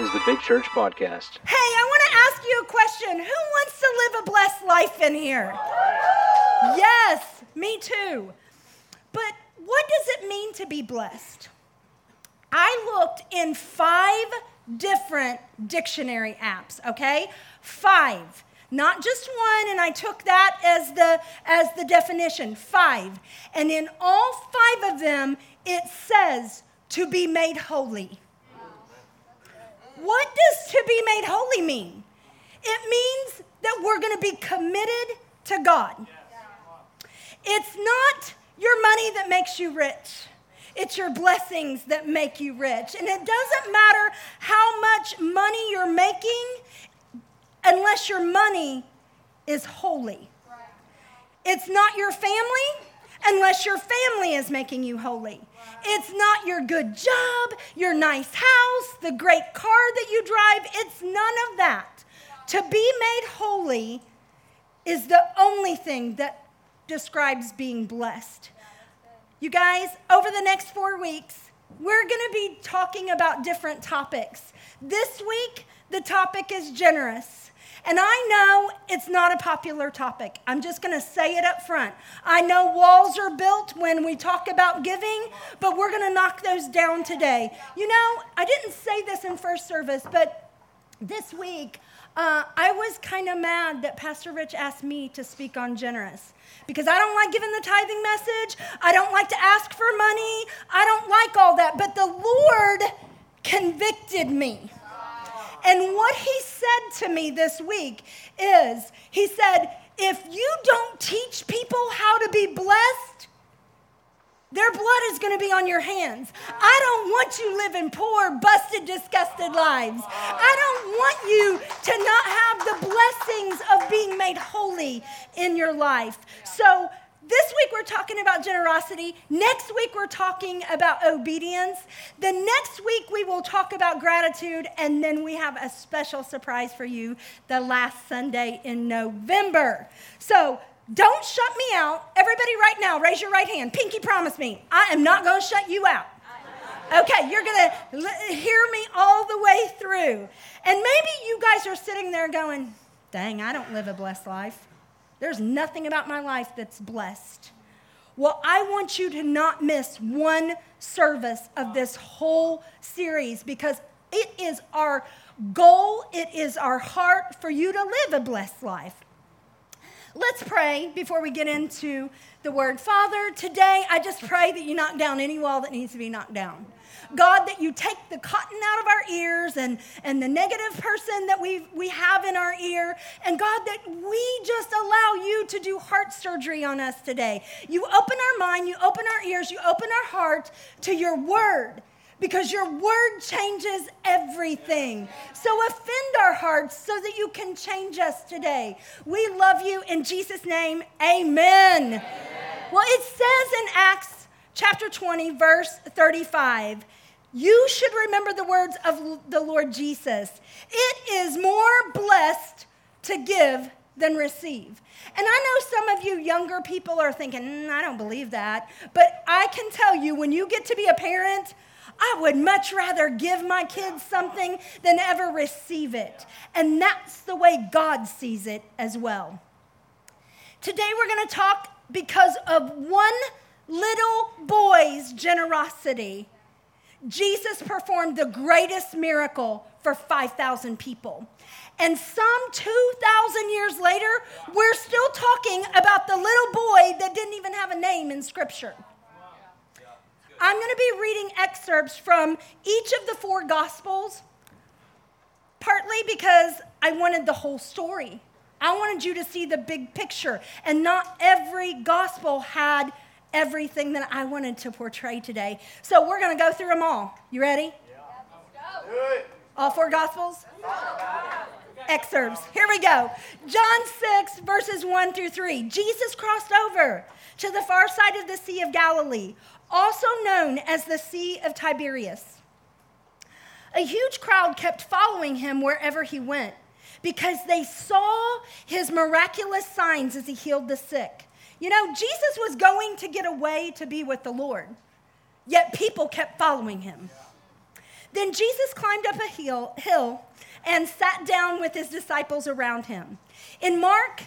is the Big Church Podcast. Hey, I want to ask you a question. Who wants to live a blessed life in here? Yes, me too. But what does it mean to be blessed? I looked in five different dictionary apps, okay? Five. Not just one, and I took that as the as the definition. Five. And in all five of them, it says to be made holy. What does to be made holy mean? It means that we're going to be committed to God. It's not your money that makes you rich. It's your blessings that make you rich. And it doesn't matter how much money you're making unless your money is holy. It's not your family unless your family is making you holy. It's not your good job, your nice house, the great car that you drive. It's none of that. To be made holy is the only thing that describes being blessed. You guys, over the next four weeks, we're going to be talking about different topics. This week, the topic is generous. And I know it's not a popular topic. I'm just going to say it up front. I know walls are built when we talk about giving, but we're going to knock those down today. You know, I didn't say this in first service, but this week, uh, I was kind of mad that Pastor Rich asked me to speak on generous because I don't like giving the tithing message. I don't like to ask for money. I don't like all that. But the Lord convicted me. And what he said to me this week is he said, if you don't teach people how to be blessed, their blood is going to be on your hands. I don't want you living poor, busted, disgusted lives. I don't want you to not have the blessings of being made holy in your life. So, this week we're talking about generosity. Next week we're talking about obedience. The next week we will talk about gratitude. And then we have a special surprise for you the last Sunday in November. So don't shut me out. Everybody, right now, raise your right hand. Pinky, promise me. I am not going to shut you out. Okay, you're going to hear me all the way through. And maybe you guys are sitting there going, dang, I don't live a blessed life. There's nothing about my life that's blessed. Well, I want you to not miss one service of this whole series because it is our goal, it is our heart for you to live a blessed life. Let's pray before we get into the word. Father, today I just pray that you knock down any wall that needs to be knocked down. God, that you take the cotton out of our ears and, and the negative person that we, we have in our ear. And God, that we just allow you to do heart surgery on us today. You open our mind, you open our ears, you open our heart to your word because your word changes everything. So offend our hearts so that you can change us today. We love you in Jesus' name. Amen. amen. Well, it says in Acts chapter 20, verse 35. You should remember the words of the Lord Jesus. It is more blessed to give than receive. And I know some of you younger people are thinking, mm, I don't believe that. But I can tell you, when you get to be a parent, I would much rather give my kids something than ever receive it. And that's the way God sees it as well. Today we're going to talk because of one little boy's generosity Jesus performed the greatest miracle for 5,000 people. And some 2,000 years later, we're still talking about the little boy that didn't even have a name in Scripture. I'm going to be reading excerpts from each of the four Gospels, partly because I wanted the whole story. I wanted you to see the big picture, and not every Gospel had everything that I wanted to portray today. So we're going to go through them all. You ready? Yeah. All four Gospels? Excerpts. Here we go. John 6, verses 1 through 3. Jesus crossed over to the far side of the Sea of Galilee, also known as the Sea of Tiberias. A huge crowd kept following him wherever he went because they saw his miraculous signs as he healed the sick. You know, Jesus was going to get away to be with the Lord, yet people kept following him. Then Jesus climbed up a hill, hill and sat down with his disciples around him. In Mark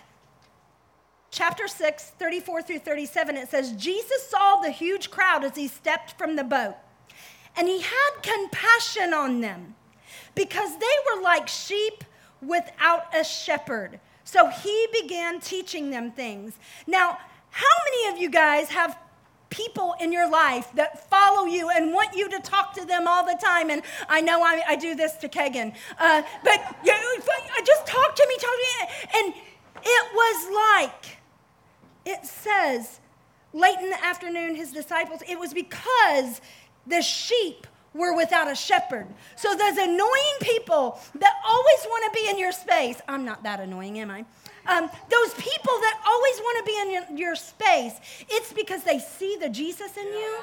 chapter 6, 34 through 37, it says, Jesus saw the huge crowd as he stepped from the boat, and he had compassion on them because they were like sheep without a shepherd. So he began teaching them things. Now, how many of you guys have people in your life that follow you and want you to talk to them all the time. And I know I, I do this to Kagan, uh, but you, just talk to me, talk to me. And it was like, it says, late in the afternoon, his disciples, it was because the sheep were without a shepherd. So those annoying people that always want to be in your space, I'm not that annoying, am I? Um, those people that always want to be in your, your, space, it's because they see the Jesus in you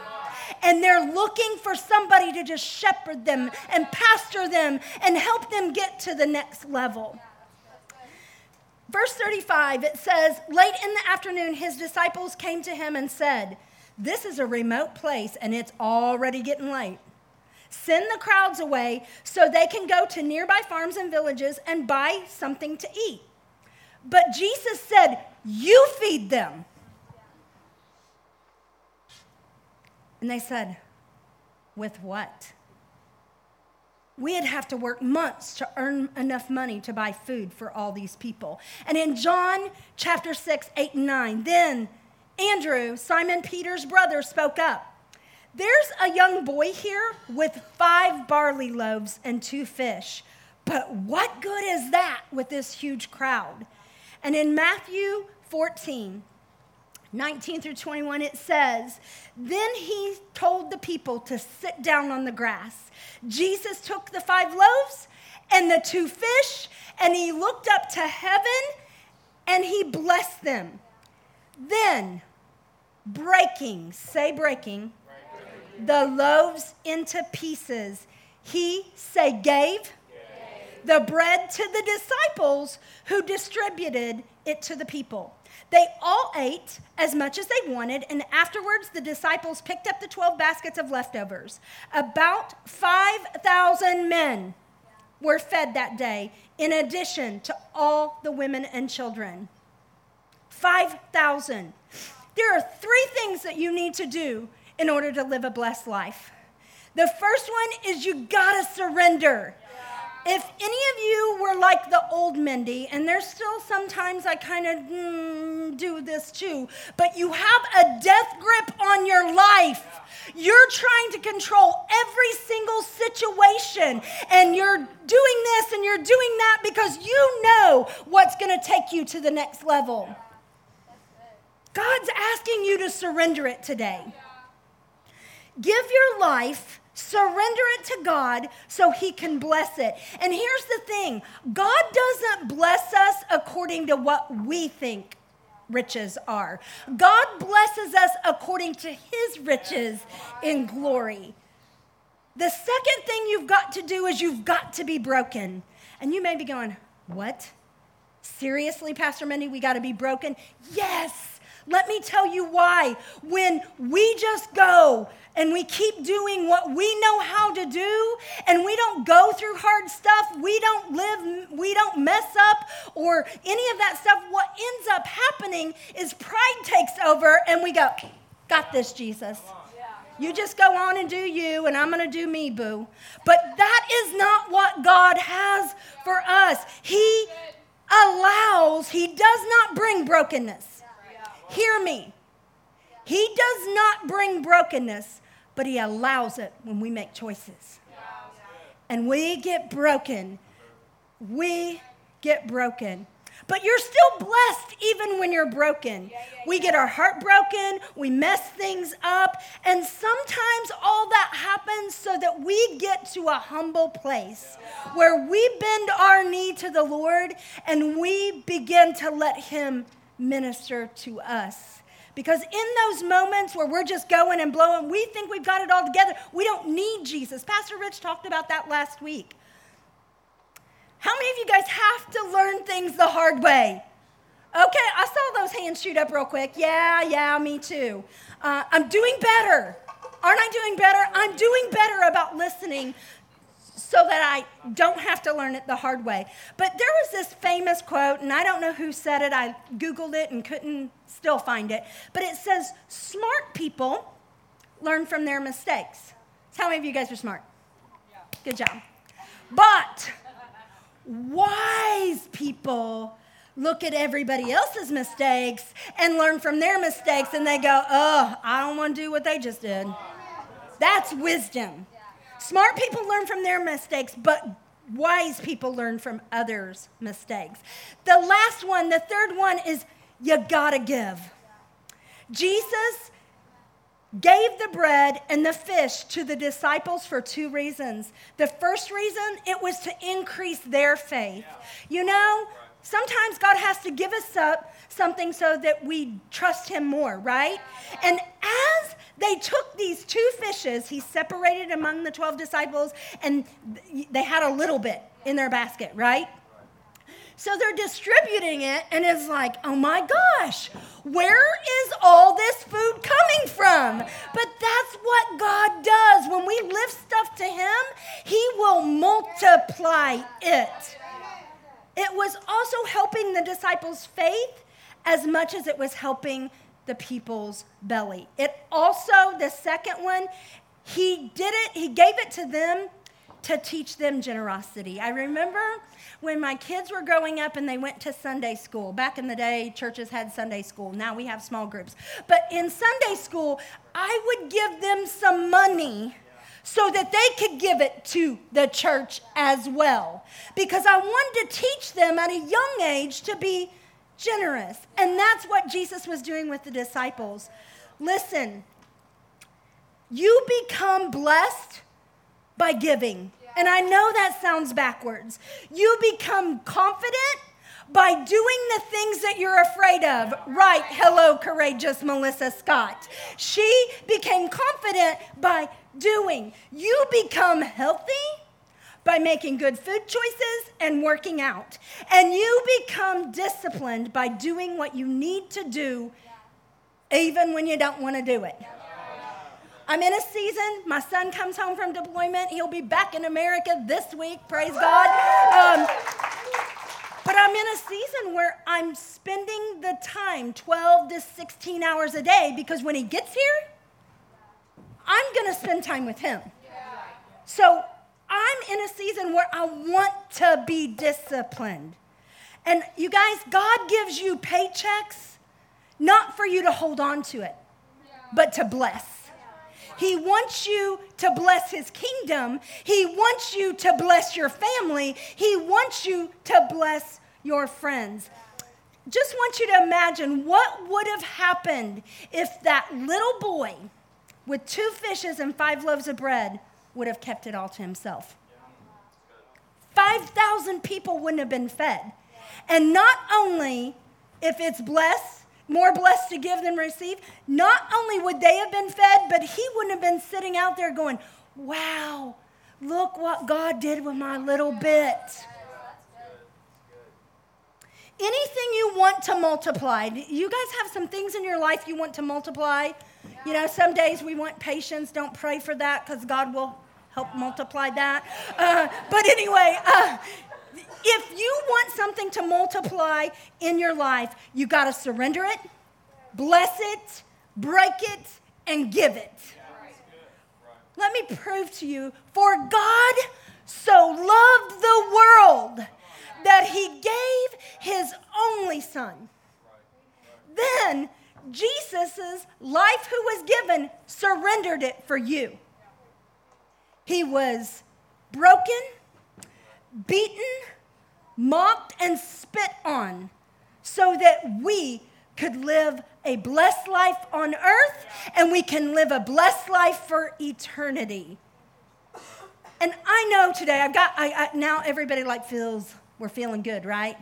and they're looking for somebody to just shepherd them and pastor them and help them get to the next level. Verse 35, it says, Late in the afternoon, his disciples came to him and said, This is a remote place and it's already getting late. Send the crowds away so they can go to nearby farms and villages and buy something to eat. But Jesus said, You feed them. And they said, With what? We'd have to work months to earn enough money to buy food for all these people. And in John chapter 6, 8, and 9, then Andrew, Simon Peter's brother, spoke up. There's a young boy here with five barley loaves and two fish. But what good is that with this huge crowd? And in Matthew 14, 19 through 21, it says, Then he told the people to sit down on the grass. Jesus took the five loaves and the two fish, and he looked up to heaven and he blessed them. Then, breaking, say breaking. The loaves into pieces, he, say, gave the bread to the disciples who distributed it to the people. They all ate as much as they wanted, and afterwards the disciples picked up the 12 baskets of leftovers. About 5,000 men were fed that day, in addition to all the women and children. 5,000. There are three things that you need to do in order to live a blessed life. The first one is you gotta surrender if any of you were like the old Mindy, and there's still sometimes I kind of mm, do this too, but you have a death grip on your life. You're trying to control every single situation, and you're doing this and you're doing that because you know what's going to take you to the next level. God's asking you to surrender it today. Give your life Surrender it to God so He can bless it. And here's the thing God doesn't bless us according to what we think riches are, God blesses us according to His riches in glory. The second thing you've got to do is you've got to be broken. And you may be going, What? Seriously, Pastor Mindy, we got to be broken? Yes. Let me tell you why. When we just go and we keep doing what we know how to do and we don't go through hard stuff, we don't live, we don't mess up or any of that stuff, what ends up happening is pride takes over and we go, Got this, Jesus. You just go on and do you, and I'm going to do me, boo. But that is not what God has for us. He allows, He does not bring brokenness. Hear me. He does not bring brokenness, but He allows it when we make choices. And we get broken. We get broken. But you're still blessed even when you're broken. We get our heart broken, we mess things up, and sometimes all that happens so that we get to a humble place where we bend our knee to the Lord and we begin to let Him minister to us. Because in those moments where we're just going and blowing, we think we've got it all together. We don't need Jesus. Pastor Rich talked about that last week. How many of you guys have to learn things the hard way? Okay, I saw those hands shoot up real quick. Yeah, yeah, me too. Uh, I'm doing better. Aren't I doing better? I'm doing better about listening so that I don't have to learn it the hard way. But there was this famous quote, and I don't know who said it. I Googled it and couldn't still find it. But it says, Smart people learn from their mistakes. So how many of you guys are smart? Good job. But wise people look at everybody else's mistakes and learn from their mistakes and they go, oh, I don't want to do what they just did. That's wisdom. Smart people learn from their mistakes, but wise people learn from others' mistakes. The last one, the third one is you gotta give. Jesus gave the bread and the fish to the disciples for two reasons. The first reason, it was to increase their faith. You know, sometimes God has to give us up something so that we trust Him more, right? And as they took these two fishes, He separated among the 12 disciples, and they had a little bit in their basket, right? So they're distributing it, and it's like, oh my gosh, where is all this food coming from? But that's what God does. When we lift stuff to Him, He will multiply it. It was also helping the disciples' faith as much as it was helping the people's belly. It also, the second one, He did it, He gave it to them to teach them generosity. I remember when my kids were growing up and they went to Sunday school. Back in the day, churches had Sunday school. Now we have small groups. But in Sunday school, I would give them some money so that they could give it to the church as well. Because I wanted to teach them at a young age to be generous. And that's what Jesus was doing with the disciples. Listen, you become blessed by giving. And I know that sounds backwards. You become confident by doing the things that you're afraid of. Right, hello, courageous Melissa Scott. She became confident by doing. You become healthy by making good food choices and working out. And you become disciplined by doing what you need to do, even when you don't want to do it. I'm in a season. My son comes home from deployment. He'll be back in America this week, praise God. Um, but I'm in a season where I'm spending the time 12 to 16 hours a day because when he gets here, I'm going to spend time with him. So I'm in a season where I want to be disciplined. And you guys, God gives you paychecks not for you to hold on to it, but to bless. He wants you to bless his kingdom. He wants you to bless your family. He wants you to bless your friends. Just want you to imagine what would have happened if that little boy with two fishes and five loaves of bread would have kept it all to himself. 5,000 people wouldn't have been fed. And not only if it's blessed, more blessed to give than receive, not only would they have been fed, but he wouldn't have been sitting out there going, Wow, look what God did with my little bit. Anything you want to multiply, you guys have some things in your life you want to multiply. You know, some days we want patience. Don't pray for that because God will help multiply that. Uh, but anyway, uh, if you want something to multiply in your life, you got to surrender it, bless it, break it, and give it. Let me prove to you for God so loved the world that he gave his only son. Then Jesus' life, who was given, surrendered it for you. He was broken, beaten, mocked, and spit on so that we could live a blessed life on earth and we can live a blessed life for eternity. And I know today, I've got, I, I, now everybody like feels, we're feeling good, right?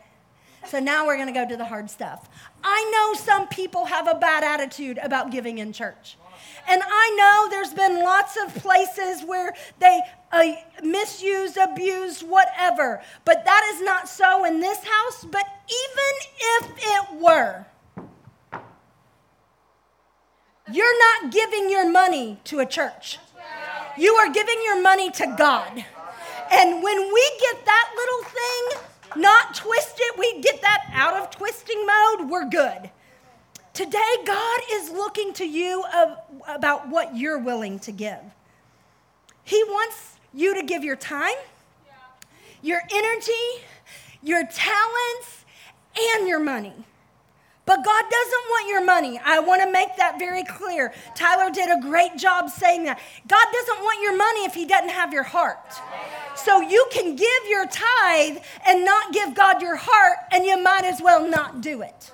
So now we're going to go to the hard stuff. I know some people have a bad attitude about giving in church. And I know there's been lots of places where they uh, misused, abused, whatever. But that is not so in this house. But even if it were, you're not giving your money to a church. You are giving your money to God. And when we get that little thing not twisted, we get that out of we're good. Today, God is looking to you of, about what you're willing to give. He wants you to give your time, your energy, your talents, and your money. But God doesn't want your money. I want to make that very clear. Tyler did a great job saying that. God doesn't want your money if He doesn't have your heart. So you can give your tithe and not give God your heart, and you might as well not do it.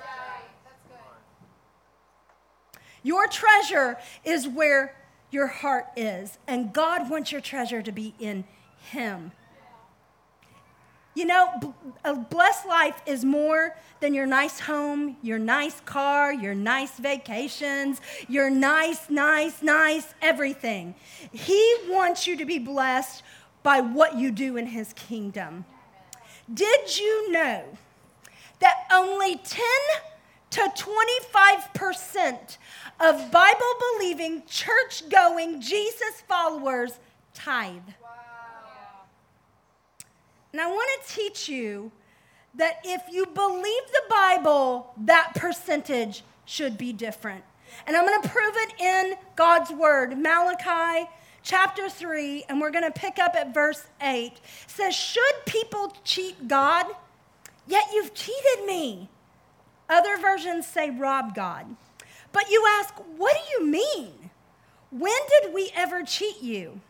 Your treasure is where your heart is, and God wants your treasure to be in Him. You know, a blessed life is more than your nice home, your nice car, your nice vacations, your nice, nice, nice everything. He wants you to be blessed by what you do in His kingdom. Did you know that only 10 to 25% of Bible believing, church going, Jesus followers tithe? And I want to teach you that if you believe the Bible, that percentage should be different. And I'm going to prove it in God's word. Malachi chapter 3, and we're going to pick up at verse 8. says, Should people cheat God? Yet you've cheated me. Other versions say rob God. But you ask, What do you mean? When did we ever cheat you?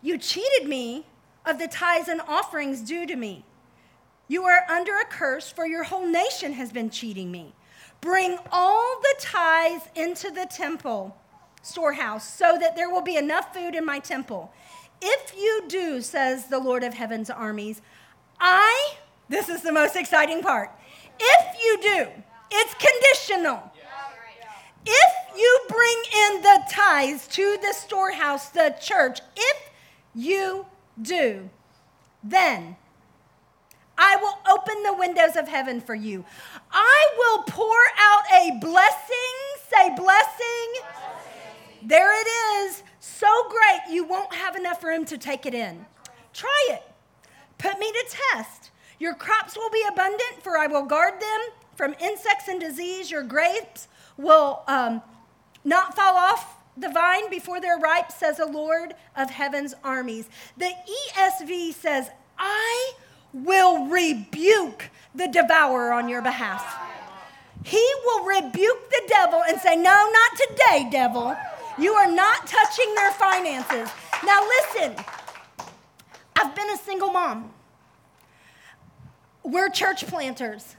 You cheated me of the tithes and offerings due to me. You are under a curse, for your whole nation has been cheating me. Bring all the tithes into the temple storehouse so that there will be enough food in my temple. If you do, says the Lord of heaven's armies, I, this is the most exciting part. If you do, it's conditional. If you bring in the tithes to the storehouse, the church, if you do, then I will open the windows of heaven for you. I will pour out a blessing. Say, blessing. blessing. There it is. So great, you won't have enough room to take it in. Try it. Put me to test. Your crops will be abundant, for I will guard them from insects and disease. Your grapes will um, not fall off the vine before they're ripe, says the Lord of heaven's armies. The ESV says, I will rebuke the devourer on your behalf. He will rebuke the devil and say, No, not today, devil. You are not touching their finances. Now, listen, I've been a single mom. We're church planters.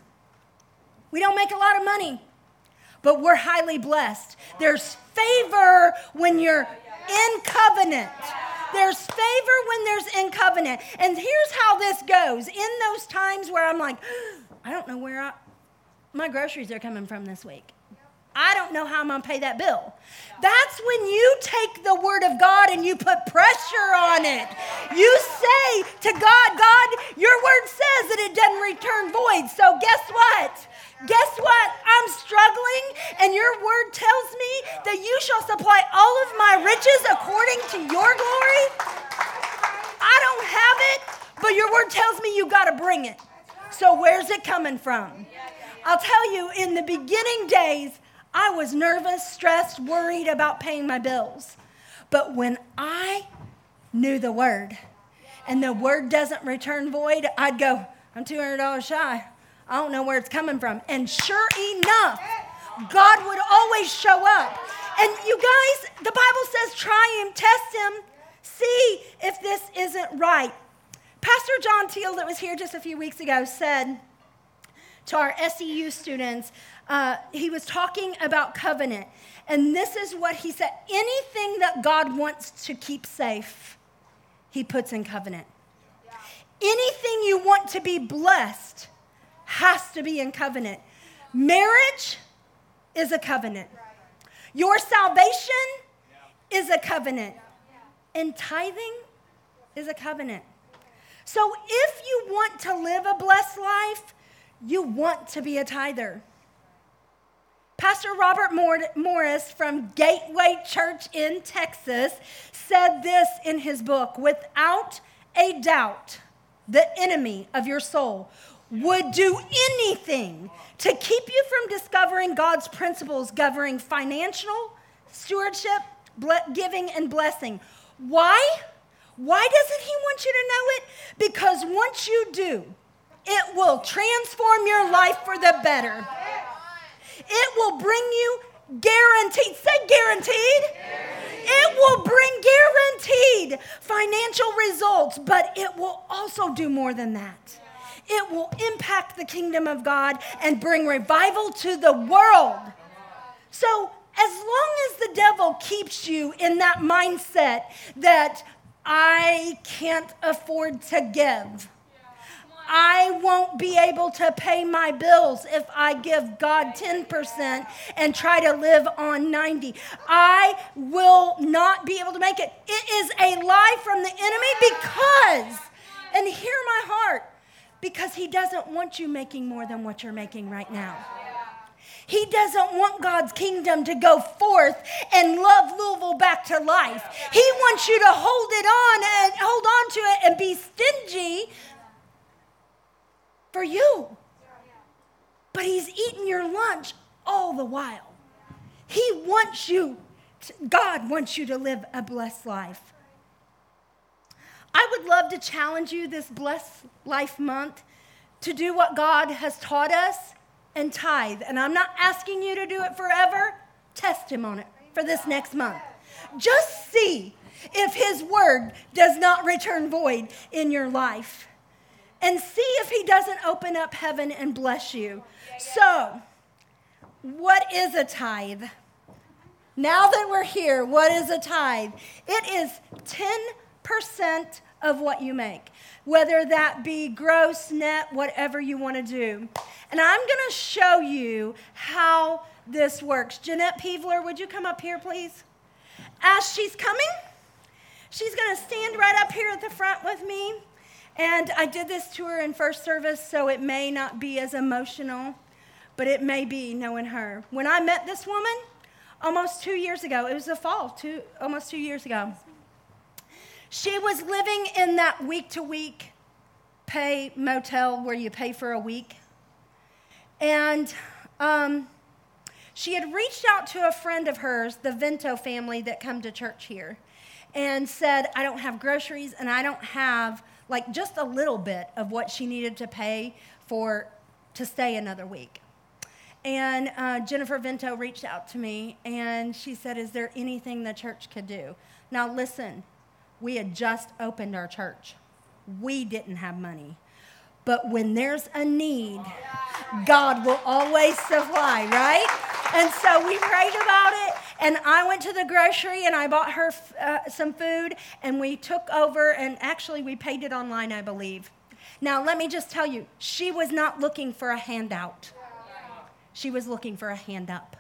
We don't make a lot of money, but we're highly blessed. There's favor when you're in covenant. There's favor when there's in covenant. And here's how this goes in those times where I'm like, I don't know where I, my groceries are coming from this week. I don't know how I'm going to pay that bill. That's when you take the word of God and you put pressure on it. You say to God, God, your word says that it doesn't return void. So guess what? Guess what? I'm struggling, and your word tells me that you shall supply all of my riches according to your glory. I don't have it, but your word tells me you got to bring it. So, where's it coming from? I'll tell you, in the beginning days, I was nervous, stressed, worried about paying my bills. But when I knew the word, and the word doesn't return void, I'd go, I'm $200 shy. I don't know where it's coming from. And sure enough, God would always show up. And you guys, the Bible says, try him, test him, see if this isn't right. Pastor John Teal, that was here just a few weeks ago, said to our SEU students, uh, he was talking about covenant. And this is what he said anything that God wants to keep safe, he puts in covenant. Anything you want to be blessed, has to be in covenant. Marriage is a covenant. Your salvation is a covenant. And tithing is a covenant. So if you want to live a blessed life, you want to be a tither. Pastor Robert Morris from Gateway Church in Texas said this in his book Without a doubt, the enemy of your soul, would do anything to keep you from discovering God's principles governing financial stewardship, giving, and blessing. Why? Why doesn't He want you to know it? Because once you do, it will transform your life for the better. It will bring you guaranteed, say guaranteed. It will bring guaranteed financial results, but it will also do more than that. It will impact the kingdom of God and bring revival to the world. So, as long as the devil keeps you in that mindset that I can't afford to give, I won't be able to pay my bills if I give God 10% and try to live on 90. I will not be able to make it. It is a lie from the enemy because, and hear my heart, because he doesn't want you making more than what you're making right now. He doesn't want God's kingdom to go forth and love Louisville back to life. He wants you to hold it on and hold on to it and be stingy for you. But he's eating your lunch all the while. He wants you, to, God wants you to live a blessed life. I would love to challenge you this Blessed Life Month to do what God has taught us and tithe. And I'm not asking you to do it forever. Test him on it for this next month. Just see if his word does not return void in your life. And see if he doesn't open up heaven and bless you. So, what is a tithe? Now that we're here, what is a tithe? It is 10% of what you make, whether that be gross, net, whatever you want to do. And I'm going to show you how this works. Jeanette Peevler, would you come up here, please? As she's coming, she's going to stand right up here at the front with me. And I did this to her in first service, so it may not be as emotional, but it may be knowing her. When I met this woman almost two years ago, it was the fall, two, almost two years ago, she was living in that week to week pay motel where you pay for a week. And um, she had reached out to a friend of hers, the Vento family that come to church here, and said, I don't have groceries and I don't have like just a little bit of what she needed to pay for to stay another week. And uh, Jennifer Vento reached out to me and she said, Is there anything the church could do? Now, listen, we had just opened our church. We didn't have money. But when there's a need, God will always supply, right? And so we prayed about it, and I went to the grocery and I bought her uh, some food, and we took over, and actually, we paid it online, I believe. Now, let me just tell you, she was not looking for a handout, she was looking for a hand up.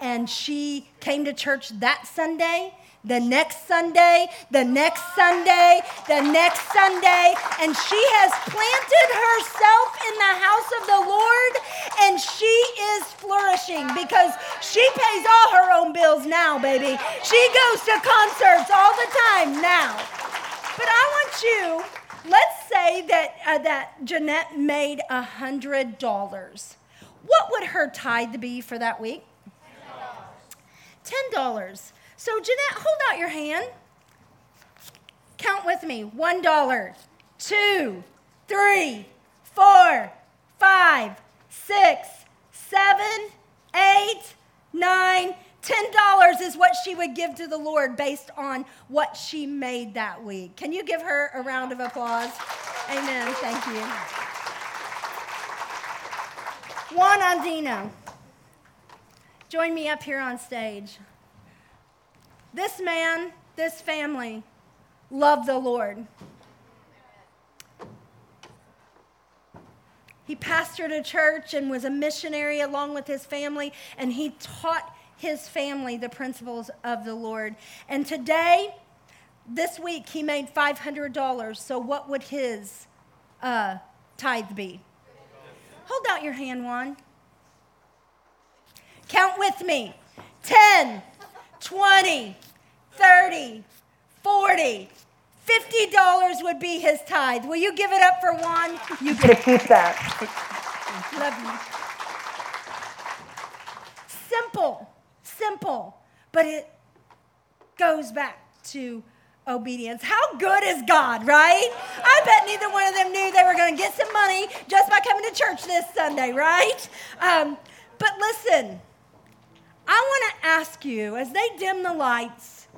And she came to church that Sunday the next Sunday, the next Sunday, the next Sunday, and she has planted herself in the house of the Lord and she is flourishing because she pays all her own bills now, baby. She goes to concerts all the time now. But I want you, let's say that, uh, that Jeanette made a $100. What would her tithe be for that week? $10. So, Jeanette, hold out your hand. Count with me one dollar, two, three, four, five, six, seven, eight, nine, ten dollars is what she would give to the Lord based on what she made that week. Can you give her a round of applause? Amen. Thank you. Juan Andino, join me up here on stage. This man, this family, loved the Lord. He pastored a church and was a missionary along with his family, and he taught his family the principles of the Lord. And today, this week, he made $500. So, what would his uh, tithe be? Hold out your hand, Juan. Count with me 10, 20, 30, 40, $50 would be his tithe. Will you give it up for Juan? You get to keep that. Love you. Simple, simple, but it goes back to obedience. How good is God, right? I bet neither one of them knew they were going to get some money just by coming to church this Sunday, right? Um, but listen, I want to ask you as they dim the lights,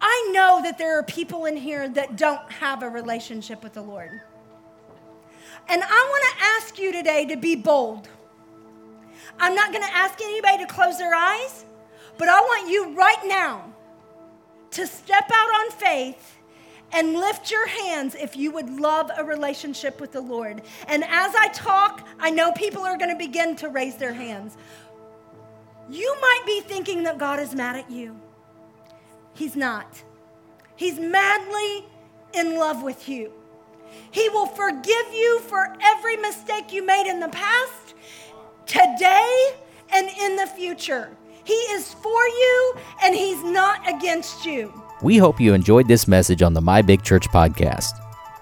I know that there are people in here that don't have a relationship with the Lord. And I want to ask you today to be bold. I'm not going to ask anybody to close their eyes, but I want you right now to step out on faith and lift your hands if you would love a relationship with the Lord. And as I talk, I know people are going to begin to raise their hands. You might be thinking that God is mad at you. He's not. He's madly in love with you. He will forgive you for every mistake you made in the past, today, and in the future. He is for you and He's not against you. We hope you enjoyed this message on the My Big Church podcast.